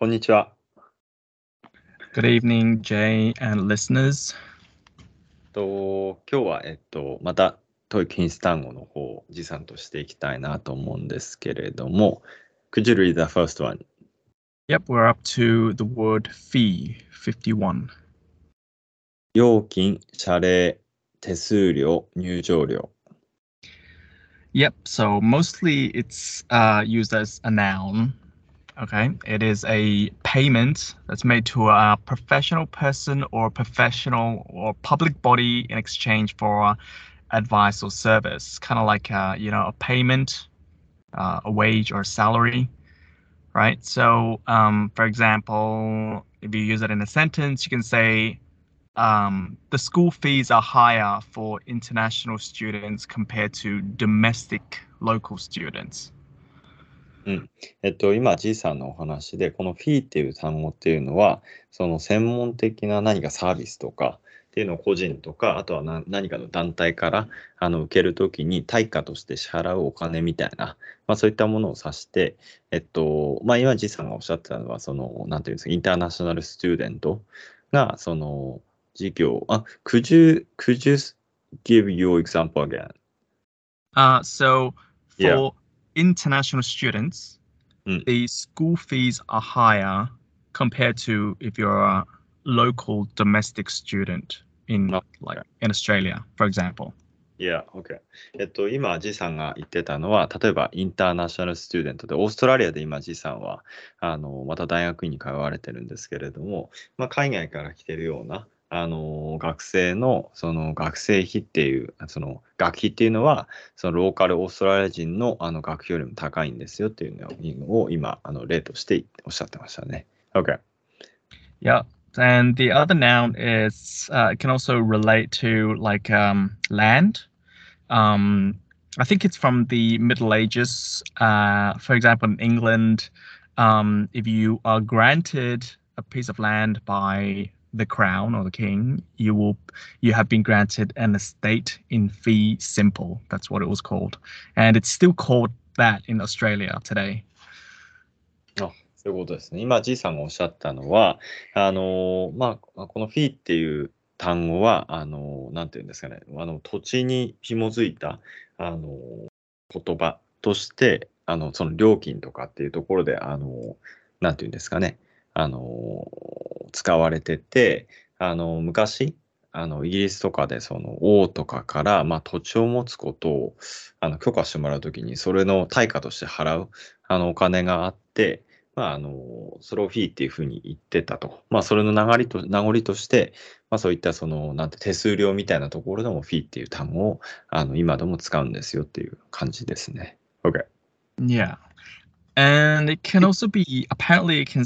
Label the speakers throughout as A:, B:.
A: こんにちは。
B: Good evening, Jay and listeners.
A: と今日は、えっと、また、トイック品質単語の方を持参としていきたいなと思うんですけれども、Could you read the first one?
B: Yep, we're up to the word fee, 51.
A: 料金、謝礼、手数料、入場料。
B: Yep, so mostly it's uh, used as a noun. Okay, it is a payment that's made to a professional person or professional or public body in exchange for advice or service. Kind of like, uh, you know, a payment, uh, a wage or a salary, right? So, um, for example, if you use it in a sentence, you can say, um, the school fees are higher for international students compared to domestic local students.
A: えっと、今、G さんのお話で、このフィーっていう単語っていうのは、その専門的な何かサービスとかっていうのを個人とか、あとは何何かの団体からあの受けるときに対価として支払うお金みたいな、まあ、そういったものを指して、えっと、まあ、今、G さんがおっしゃってたのは、その、なんていうんですか、インターナショナルスチューデントが、その、事業、あ、could you, could you give your example again?
B: Uh, so for
A: Yeah.
B: International students,
A: Mm.
B: the school fees are higher compared to if you're a local domestic student in
A: Oh,
B: like in Australia, for example.
A: いや、OK。えっと、今、G さんが言ってたのは、例えばインターナショナルスチューデントで、オーストラリアで今、G さんは、あの、また大学院に通われてるんですけれども、まあ、海外から来てるような、あの、学生の、その学生費っていう、その学費っていうのは、そのローカルオーストラリア人のあの学費よりも高いんですよっていうのを今、あの例としておっしゃってましたね。Okay.
B: Yeah. And the other noun is uh, can also relate to like um, land. Um, I think it's from the Middle Ages. Uh, for example, in England, um, if you are granted a piece of land by the crown or the king, you will you have been granted an estate in fee simple. That's what it was called, and it's still called that in Australia today.
A: そういうことですね。今、G さんがおっしゃったのは、あのまあ、このフィーっていう単語は、あのなんていうんですかね、あの土地に紐づいた、あの言葉として、あのその料金とかっていうところで、あのなんていうんですかね、あの使われてて、あの昔、あのイギリスとかでその王とかから、まあ、土地を持つことをあの許可してもらうときに、それの対価として払うあのお金があって、まあ、あのそれをフィーっていうふうに言ってたと。まあ、それの流れと名残として、まあ、そういったそのなんて手数料みたいなところでもフィーっていう単語をあの今でも使うんですよっていう感じですね。OK。
B: Yeah. And it can also be apparently it can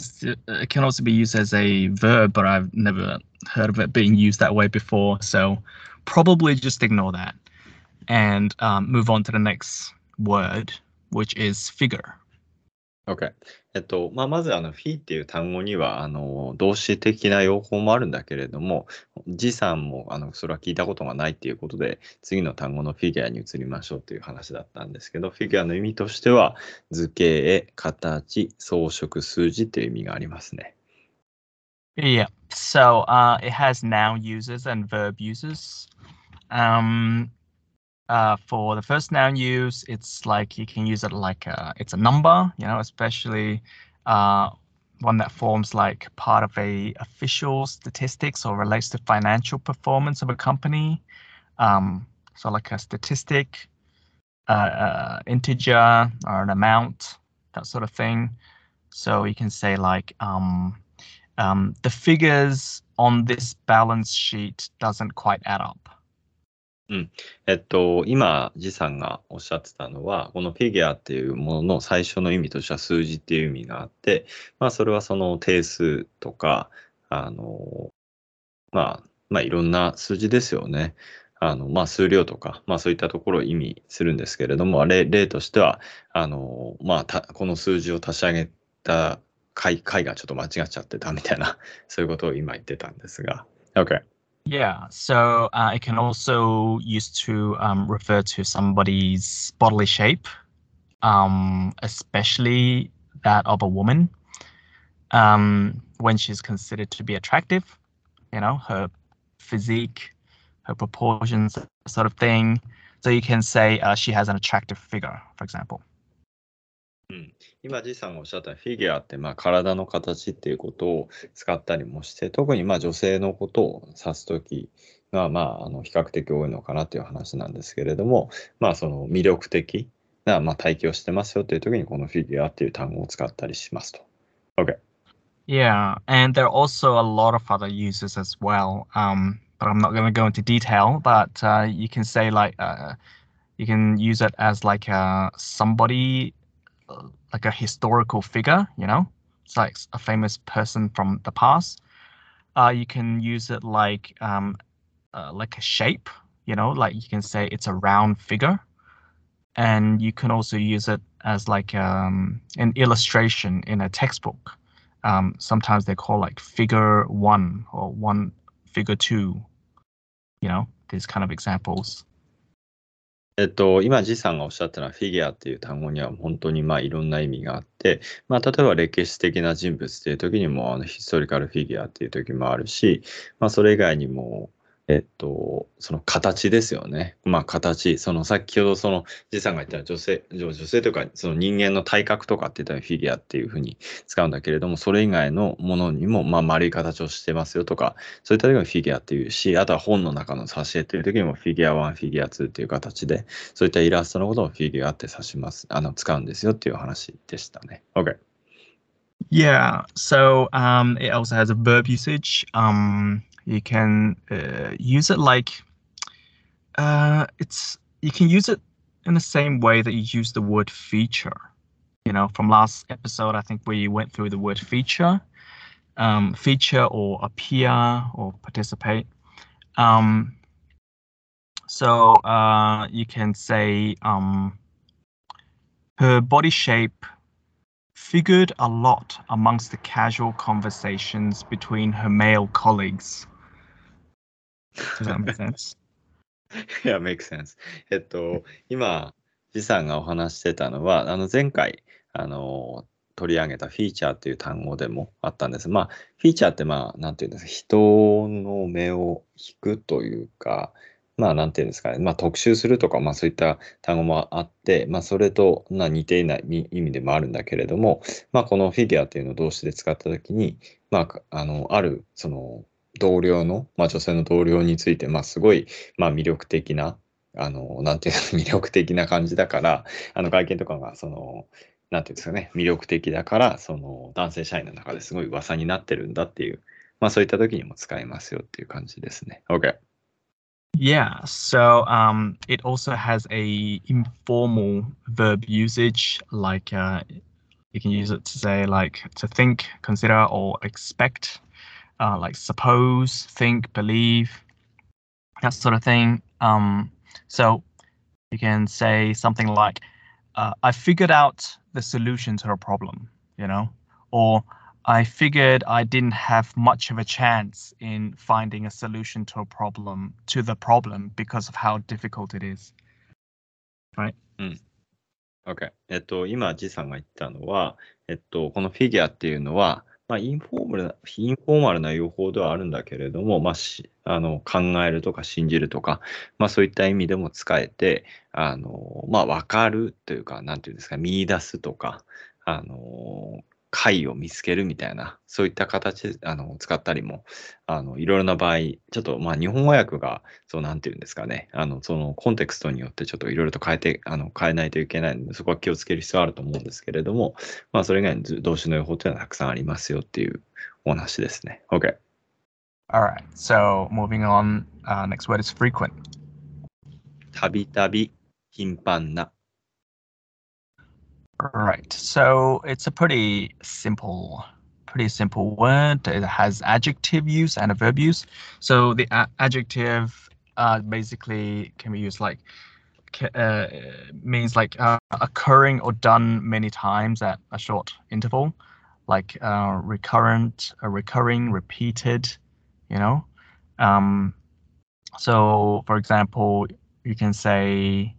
B: it can also be used as a verb, but I've never heard of it being used that way before. So probably just ignore that and um, move on to the next word, which is figure.
A: OK。えっと、まあ、まずあの、フィーっていう単語には、あの、動詞的な用法もあるんだけれども、G さんも、あの、それは聞いたことがないっていうことで、次の単語のフィギュアに移りましょうっていう話だったんですけど、フィギュアの意味としては、図形、形、装飾、数字っていう意味がありますね。
B: Yeah. So uh, it has noun uses and verb uses. Um, uh, for the first noun use, it's like you can use it like a, it's a number, you know, especially uh, one that forms like part of a official statistics or relates to financial performance of a company. Um, so like a statistic, uh, uh, integer or an amount, that sort of thing. So you can say like um, um, the figures on this balance sheet doesn't quite add up.
A: うんえっと、今、ジさんがおっしゃってたのは、このフィギュアっていうものの最初の意味としては数字っていう意味があって、まあ、それはその定数とか、あの、まあ、まあ、いろんな数字ですよね。あの、まあ、数量とか、まあ、そういったところを意味するんですけれども、例例としては、あの、まあ、この数字を足し上げた回回がちょっと間違っちゃってたみたいな、そういうことを今言ってたんですが。OK。
B: Yeah, so uh, it can also used to um, refer to somebody's bodily shape, um, especially that of a woman. um, when she's considered to be attractive, you know, her physique, her proportions, sort of thing. So you can say uh, she has an attractive figure, for example.
A: うん今、じいさんがおっしゃったフィギュアって、まあ、体の形っていうことを使ったりもして、特にまあ女性のことを指すときが、まあ、あの比較的多いのかなという話なんですけれども、まあ、その魅力的な、まあ、体型をしてますよというときに、このフィギュアっていう単語を使ったりしますと。OK。
B: Yeah, and there are also a lot of other uses as well. Um, but I'm not going to go into detail. But uh, you can say like uh, you can use it as like a somebody, like a historical figure. You know, it's like a famous person from the past. Uh, you can use it like um, uh, like a shape. You know, like you can say it's a round figure, and you can also use it as like um, an illustration in a textbook um, sometimes they call like figure one or one figure two, you know, these kind of examples.
A: えっと、今、ジさんがおっしゃったのは、フィギュアっていう単語には本当にまあいろんな意味があって、まあ、例えば歴史的な人物っていう時にも、あのヒストリカルフィギュアっていう時もあるし、まあ、それ以外にも、えっと、その形ですよね。まあ形、その先ほどそのじさんが言った女性、女性というかその人間の体格とかって言ったらフィギュアっていうふうに使うんだけれども、それ以外のものにもまあ丸い形をしてますよとか、そういった時にフィギュアっていうし、あとは本の中の挿絵っていう時にもフィギュア1、フィギュア2っていう形で、そういったイラストのことをフィギュアって指します、あの使うんですよっていう話でしたね。OK。
B: Yeah, so um, it also has a verb usage. Um, you can uh, use it like uh, it's you can use it in the same way that you use the word feature. You know, from last episode, I think we went through the word feature, um, feature or appear or participate. Um, so uh, you can say um, her body shape figured a lot amongst the casual conversations between her male colleagues. Does that make sense?
A: いや、make sense. えっと、今、ジさんがお話してたのは、あの前回、あの、取り上げたフィーチャーっていう単語でもあったんです。まあ、フィーチャーって、まあ、なんていうんですか、人の目を引くというか、まあ、なんていうんですかね、まあ、特集するとか、まあ、そういった単語もあって、まあ、それと、まあ、似ていない意味でもあるんだけれども、まあ、このフィギュアっていうのを動詞で使ったときに、まあ、あの、ある、その、同僚の、まあ、女性の同僚について、まあ、すごい、まあ、魅力的な、あの、なんていうの、魅力的な感じだから、あの、外見とかが、その、なんていうんですかね、魅力的だから、その、男性社員の中ですごい噂になってるんだっていう、まあ、そういった時にも使えますよっていう感じですね。OK。
B: Yeah, so um, it also has a informal verb usage, like uh, you can use it to say like to think, consider, or expect. uh, like suppose, think, believe, that sort of thing. Um, so you can say something like, uh, I figured out the solution to a problem, you know, or I figured I didn't have much of a chance in finding a solution to a problem, to the problem, because of how difficult it is. Right?
A: うん。OK。えっと、今、ジさんが言ったのは、えっと、このフィギュアっていうのは、 まあ、インフォーマルな、インフォーマルな用法ではあるんだけれども、まあ、しあの考えるとか信じるとか、まあ、そういった意味でも使えて、あのまあ、分かるというか、なんていうんですか、見出すとか、あの解を見つけるみたいな、そういった形であの使ったりも、あのいろいろな場合、ちょっとまあ日本語訳が、そうなんていうんですかね、あのそのコンテクストによってちょっといろいろと変えて、あの変えないといけないので、そこは気をつける必要あると思うんですけれども、まあそれ以外に動詞の予報というのはたくさんありますよっていうお話ですね。OK。
B: Alright, so moving on,、uh, next word is frequent.
A: たびたび、頻繁な。
B: Right. So it's a pretty simple, pretty simple word. It has adjective use and a verb use. So the adjective uh, basically can be used like uh, means like uh, occurring or done many times at a short interval, like uh, recurrent, recurring, repeated. You know. Um, so, for example, you can say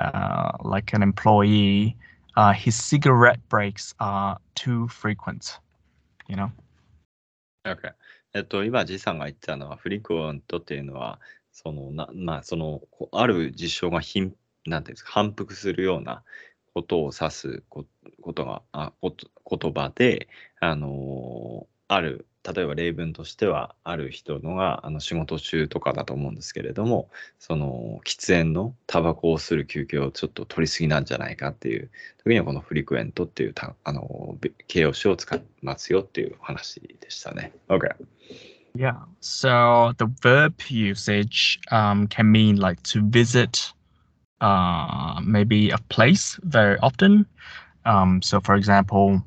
B: uh, like an employee uh, his cigarette breaks are too frequent. you know?
A: Okay. えっと、今、じいさんが言ったのは、フリクエントっていうのは、その、なまあ、その、ある事象が頻、なんていうんですか、反復するようなことを指すこことが、あこと言葉で、あのある、例えば例文としては、ある人のがあの仕事中とかだと思うんですけれども、その喫煙のタバコをする休憩をちょっと取りすぎなんじゃないかっていう時には、このフリクエントっていうたあの形容詞を使いますよっていう話でしたね。OK。
B: Yeah. So the verb usage um, can mean like to visit uh, maybe a place very often. Um, so, for example,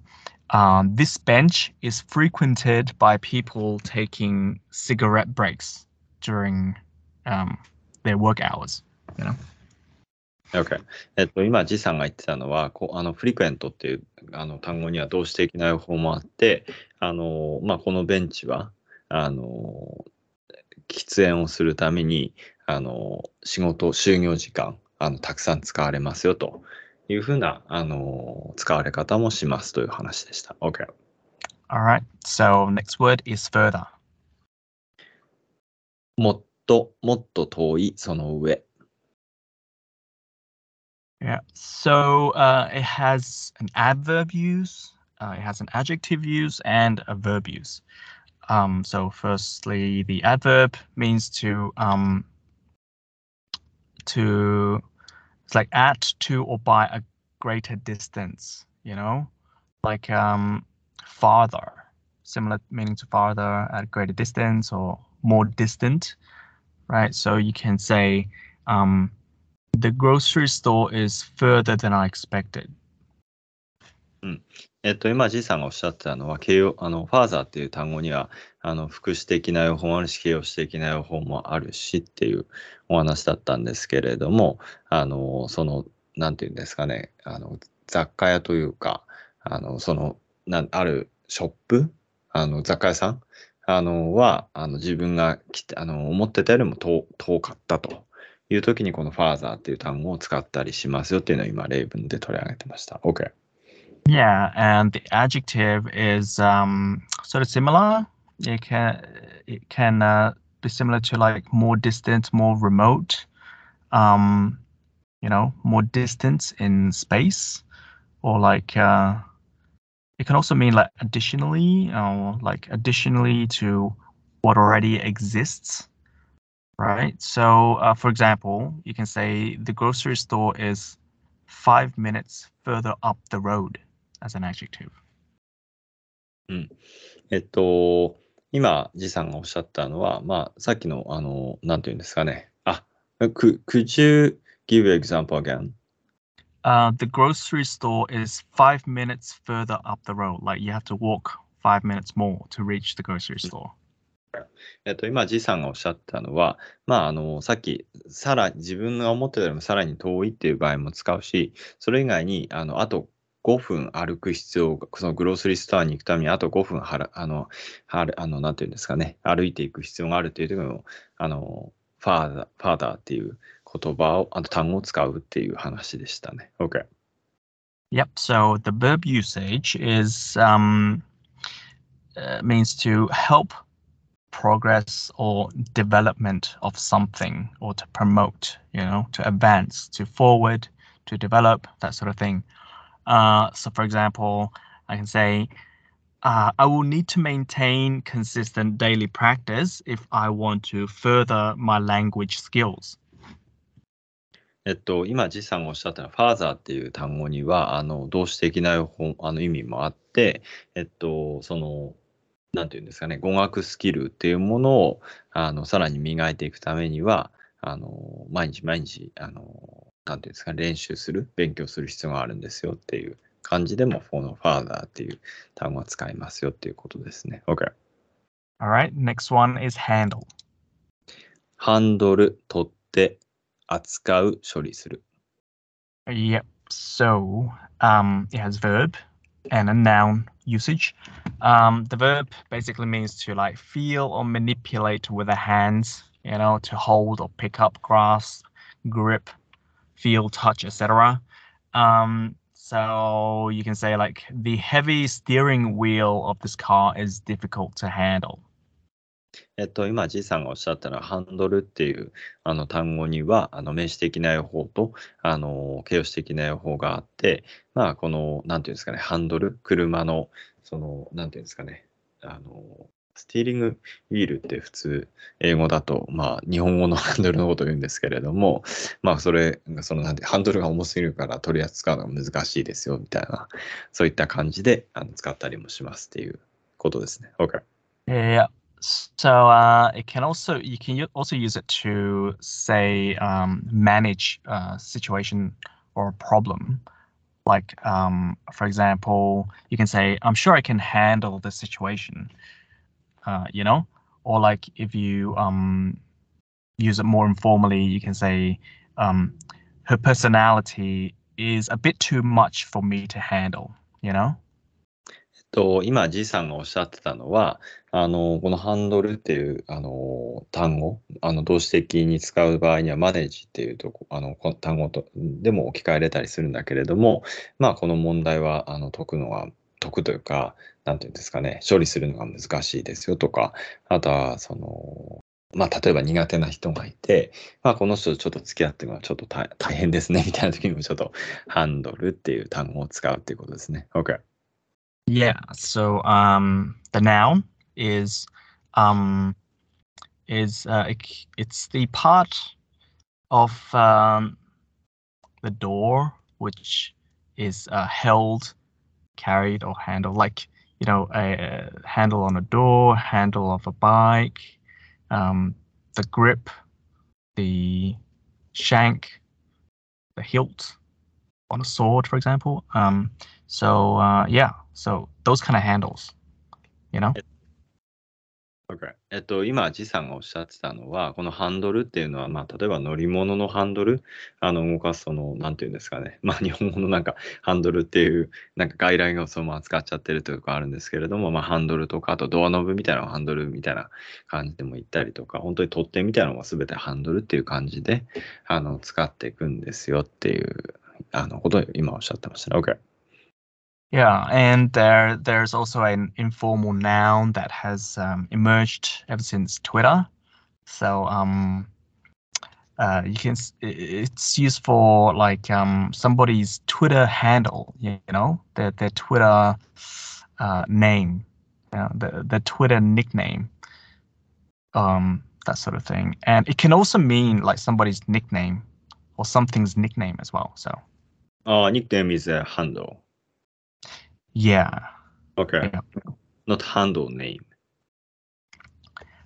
B: um, this bench is frequented by people taking cigarette breaks during um, their work hours. You know?
A: OK。えっと、今、ジさんが言ってたのは、こあのフリクエントっていうあの単語には動詞的な予報もあって、あのまあ、このベンチはあの喫煙をするためにあの仕事、就業時間あのたくさん使われますよというふうなあの使われ方もしますという話でした。OK。
B: Alright, so next word is further.
A: もっともっと遠いその上。
B: Yeah, so uh, it has an adverb use, uh, it has an adjective use, and a verb use. Um, so firstly, the adverb means to um, to it's like at to or by a greater distance, you know, like um, farther, similar meaning to farther at greater distance or more distant, right? So you can say um, the grocery store is further than I expected.
A: えっと、今、じいさんがおっしゃってたのは、形容、あの、ファーザーっていう単語には、あの、副詞的な予報もあるし、形容詞的な予報もあるしっていうお話だったんですけれども、あの、その、なんていうんですかね、あの、雑貨屋というか、あの、その、なあるショップ、あの、雑貨屋さん、あの、は、あの、自分が来て、あの、思ってたよりも遠遠かったという時に、このファーザーっていう単語を使ったりしますよっていうのを今、例文で取り上げてました。OK。
B: Yeah, and the adjective is um, sort of similar. It can it can uh, be similar to like more distant, more remote. Um, you know, more distance in space, or like uh, it can also mean like additionally, or like additionally to what already exists. Right. So, uh, for example, you can say the grocery store is five minutes further up the road as an adjective.
A: うん。えっと、今、じさんがおっしゃったのは、まあ、さっきの、あの、なんていうんですかね。あ、could, could you give an example again?
B: Uh, the grocery store is five minutes further up the road. Like you have to walk five minutes more to reach the grocery store.
A: えっと、今、じさんがおっしゃったのは、まあ、あの、さっき、さら、自分が思ってたよりもさらに遠いっていう場合も使うし、それ以外に、あの、あと5分歩く必要が、そのグロースリーストアに行くためにあと5分はら、あの、はる、あの、なんていうんですかね、歩いていく必要があるっていう時も、あの、ファーダー、ファーダーっていう言葉を、あの単語を使うっていう話でしたね。OK。
B: Yep. So the verb usage is um, uh, means to help progress or development of something or to promote, you know, to advance, to forward, to develop, that sort of thing. Uh, so, for example, I can say, uh, I will need to maintain consistent daily practice if I want to further my language skills.
A: えっと、今、ジさんがおっしゃったのは、ファーザーっていう単語には、あの、動詞的なあの意味もあって、えっと、その、なんていうんですかね、語学スキルっていうものを、あの、さらに磨いていくためには、あの、毎日毎日、あの、なんていうんですか、練習する、勉強する必要があるんですよっていう感じでも、この father っていう単語は使いますよっていうことですね。OK。
B: Alright, next one is handle.
A: ハンドル、取って、扱う、処理する。
B: Yep. So, um, it has verb and a noun usage. Um, the verb basically means to like feel or manipulate with the hands, you know, to hold or pick up, grasp, grip, feel, touch, etc. Um, So you can say like the heavy steering wheel of this car is difficult to handle.
A: えっと、今、じいさんがおっしゃったのは、ハンドルっていうあの単語には、あの名詞的な用法とあの形容詞的な用法があって、まあ、この、なんていうんですかね、ハンドル、車の、その、なんていうんですかね、あの、スティーリングウィールって普通、英語だと、まあ、日本語のハンドルのことを言うんですけれども、まあ、それ、その、なんて、ハンドルが重すぎるから取り扱うのが難しいですよ、みたいな、そういった感じであの使ったりもしますっていうことですね。OK。
B: Yeah. So uh, it can also you can u- also use it to say um, manage a situation or a problem. Like um, for example, you can say, "I'm sure I can handle the situation." Uh, you know, or like if you um, use it more informally, you can say, um, "Her personality is a bit too much for me to handle." You know.
A: と今、じいさんがおっしゃってたのは、あのこのハンドルっていうあの単語、あの動詞的に使う場合には、マネージっていうとこあのこ単語とでも置き換えれたりするんだけれども、まあ、この問題はあの解くのが、解くというか、なんていうんですかね、処理するのが難しいですよとか、あとは、その、まあ、例えば苦手な人がいて、まあ、この人とちょっと付き合ってるのはちょっと大 大変ですねみたいな時にもちょっとハンドルっていう単語を使うっていうことですね。OK。
B: Yeah. So um, the noun is um, is uh, it's the part of um, the door which is uh, held, carried, or handled. Like you know, a, a handle on a door, handle of a bike, um, the grip, the shank, the hilt on a sword, for example. Um, so uh, yeah, so those kind of handles, you know.
A: Okay. えっと、今、ジさんがおっしゃってたのは、このハンドルっていうのは、まあ、例えば乗り物のハンドル、あの、動かす、その、なんていうんですかね、まあ、日本語のなんか、ハンドルっていう、なんか外来語をそのまま使っちゃってるというかあるんですけれども、まあ、ハンドルとか、あとドアノブみたいなハンドルみたいな感じでも言ったりとか、本当に取っ手みたいなのが全てハンドルっていう感じで、あの、使っていくんですよっていう、あの、ことを今おっしゃってましたね。OK。
B: Yeah, and there there's also an informal noun that has um, emerged ever since Twitter. So um, uh, you can it's used for like um, somebody's Twitter handle, you know, their their Twitter uh, name, the the Twitter nickname, um, that sort of thing. And it can also mean like somebody's nickname or something's nickname as well. So
A: ああ、nickname is a handle.
B: Yeah,
A: OK.
B: Yeah.
A: Not handle name.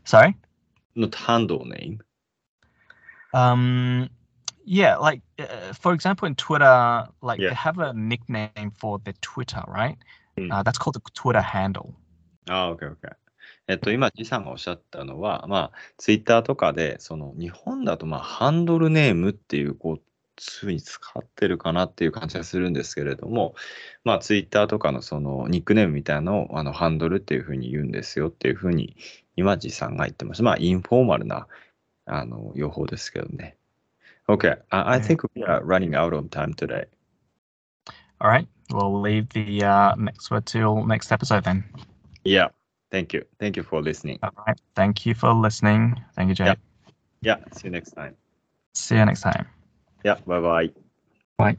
B: sorry.
A: Not handle name.
B: Um, yeah, like uh, for example, in Twitter, like
A: Yeah.
B: they have a nickname for the Twitter, right?
A: Mm.
B: Uh, that's called the Twitter handle.
A: ああ、OK、OK。えっと、今、ジさんがおっしゃったのは、まあ、ツイッターとかで、その、日本だと、まあ、ハンドルネームっていう、こう、つい使ってるかなっていう感じがするんですけれども、まあ、ツイッターとかの、その、ニックネームみたいなのを、あの、ハンドルっていうふうに言うんですよっていうふうに、今、ジさんが言ってました。まあ、インフォーマルな、あの、用法ですけどね。OK、I, I think we are running out of time today.
B: All right, we'll leave the uh, next word till next episode then.
A: Yeah. Thank you. Thank you for listening.
B: All right, thank you for listening. Thank you, Jay.
A: Yeah. Yeah. See you next time.
B: See you next time.
A: Yeah. Bye bye.
B: Bye.